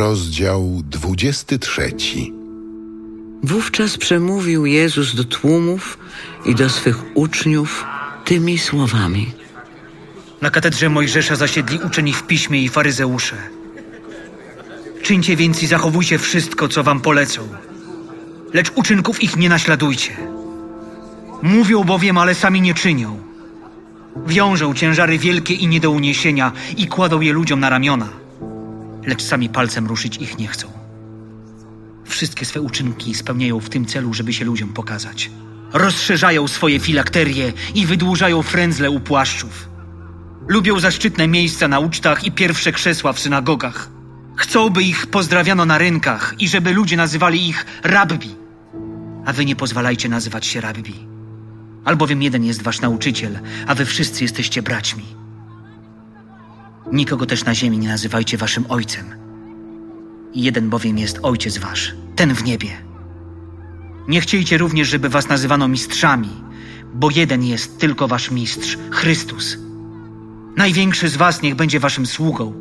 Rozdział 23. Wówczas przemówił Jezus do tłumów i do swych uczniów tymi słowami. Na katedrze Mojżesza zasiedli uczeni w piśmie i faryzeusze. Czyńcie więc i zachowujcie wszystko, co wam polecą. Lecz uczynków ich nie naśladujcie. Mówią bowiem, ale sami nie czynią. Wiążą ciężary wielkie i nie do uniesienia i kładą je ludziom na ramiona. Lecz sami palcem ruszyć ich nie chcą. Wszystkie swe uczynki spełniają w tym celu, żeby się ludziom pokazać. Rozszerzają swoje filakterie i wydłużają frędzle u płaszczów. Lubią zaszczytne miejsca na ucztach i pierwsze krzesła w synagogach. Chcą, by ich pozdrawiano na rynkach i żeby ludzie nazywali ich rabbi. A wy nie pozwalajcie nazywać się rabbi. Albowiem jeden jest wasz nauczyciel, a wy wszyscy jesteście braćmi. Nikogo też na ziemi nie nazywajcie waszym ojcem. Jeden bowiem jest ojciec wasz, ten w niebie. Nie chciejcie również, żeby was nazywano mistrzami, bo jeden jest tylko wasz mistrz, Chrystus. Największy z was niech będzie waszym sługą.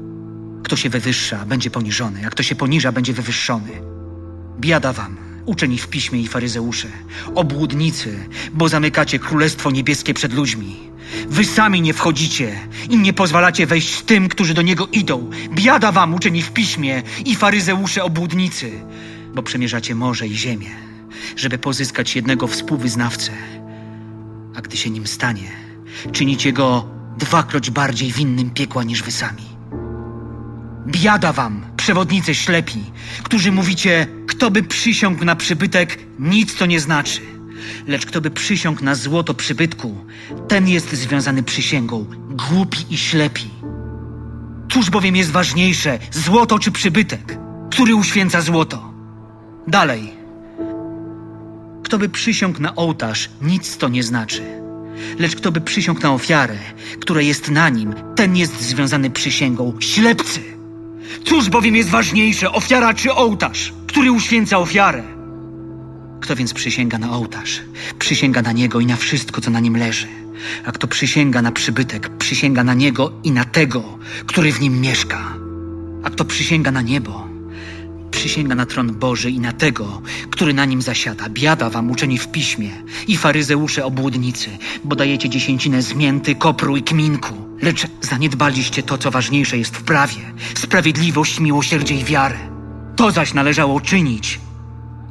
Kto się wywyższa, będzie poniżony, a kto się poniża, będzie wywyższony. Biada wam, uczeni w piśmie i faryzeusze, obłudnicy, bo zamykacie królestwo niebieskie przed ludźmi. Wy sami nie wchodzicie i nie pozwalacie wejść tym, którzy do niego idą. Biada wam, uczeni w piśmie i faryzeusze obłudnicy, bo przemierzacie morze i ziemię, żeby pozyskać jednego współwyznawcę. A gdy się nim stanie, czynicie go dwakroć bardziej winnym piekła niż wy sami. Biada wam, przewodnicy ślepi, którzy mówicie, kto by przysiągł na przybytek, nic to nie znaczy. Lecz kto by przysiągł na złoto przybytku, ten jest związany przysięgą, głupi i ślepi. Cóż bowiem jest ważniejsze, złoto czy przybytek? Który uświęca złoto? Dalej. Kto by przysiągł na ołtarz, nic to nie znaczy. Lecz kto by przysiągł na ofiarę, która jest na nim, ten jest związany przysięgą, ślepcy. Cóż bowiem jest ważniejsze, ofiara czy ołtarz? Który uświęca ofiarę? Kto więc przysięga na ołtarz, przysięga na niego i na wszystko, co na nim leży. A kto przysięga na przybytek, przysięga na niego i na tego, który w nim mieszka. A kto przysięga na niebo, przysięga na tron Boży i na tego, który na nim zasiada. Biada wam uczeni w piśmie i faryzeusze obłudnicy, bo dajecie dziesięcinę z mięty, kopru i kminku. Lecz zaniedbaliście to, co ważniejsze jest w prawie, sprawiedliwość, miłosierdzie i wiarę. To zaś należało czynić,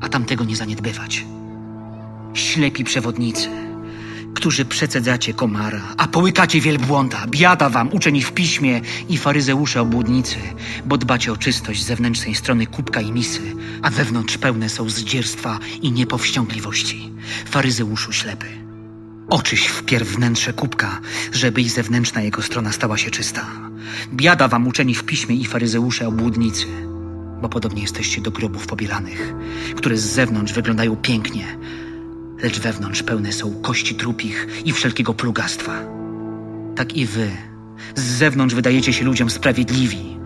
a tamtego nie zaniedbywać. Ślepi przewodnicy, którzy przecedzacie komara, a połykacie wielbłąda, biada wam, uczeni w piśmie i faryzeusze obłudnicy, bo dbacie o czystość zewnętrznej strony kubka i misy, a wewnątrz pełne są zdzierstwa i niepowściągliwości. Faryzeuszu ślepy. Oczyś wpierw wnętrze kubka, żeby i zewnętrzna jego strona stała się czysta. Biada wam uczeni w piśmie i faryzeusze obłudnicy, bo podobnie jesteście do grobów pobielanych, które z zewnątrz wyglądają pięknie, lecz wewnątrz pełne są kości trupich i wszelkiego plugastwa. Tak i wy z zewnątrz wydajecie się ludziom sprawiedliwi,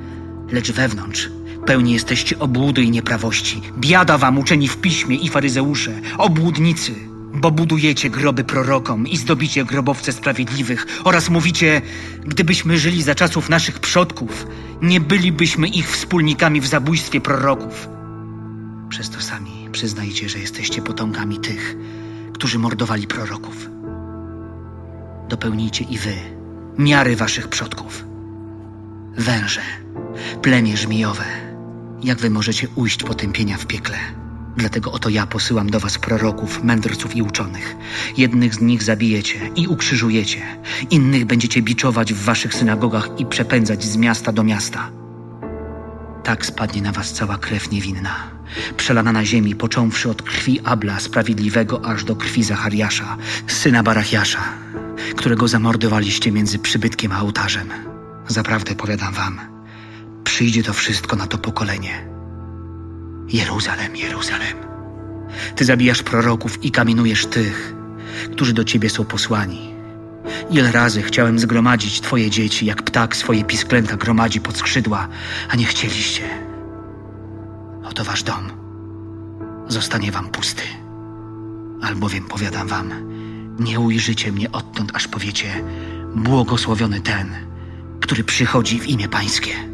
lecz wewnątrz pełni jesteście obłudy i nieprawości. Biada wam uczeni w piśmie i faryzeusze, obłudnicy, bo budujecie groby prorokom i zdobicie grobowce sprawiedliwych oraz mówicie, gdybyśmy żyli za czasów naszych przodków, nie bylibyśmy ich wspólnikami w zabójstwie proroków. Przez to sami przyznajcie, że jesteście potomkami tych, którzy mordowali proroków. Dopełnijcie i wy miary waszych przodków. Węże, plemię żmijowe, jak wy możecie ujść potępienia w piekle? Dlatego oto ja posyłam do was proroków, mędrców i uczonych. Jednych z nich zabijecie i ukrzyżujecie, innych będziecie biczować w waszych synagogach i przepędzać z miasta do miasta. Tak spadnie na was cała krew niewinna, przelana na ziemi, począwszy od krwi Abla Sprawiedliwego aż do krwi Zachariasza, syna Barachiasza, którego zamordowaliście między przybytkiem a ołtarzem. Zaprawdę powiadam wam, przyjdzie to wszystko na to pokolenie. Jeruzalem, Jeruzalem. Ty zabijasz proroków i kamienujesz tych, którzy do ciebie są posłani. Ile razy chciałem zgromadzić twoje dzieci, jak ptak swoje pisklęta gromadzi pod skrzydła, a nie chcieliście. Oto wasz dom zostanie wam pusty. Albowiem powiadam wam, nie ujrzycie mnie odtąd, aż powiecie, błogosławiony ten, który przychodzi w imię Pańskie.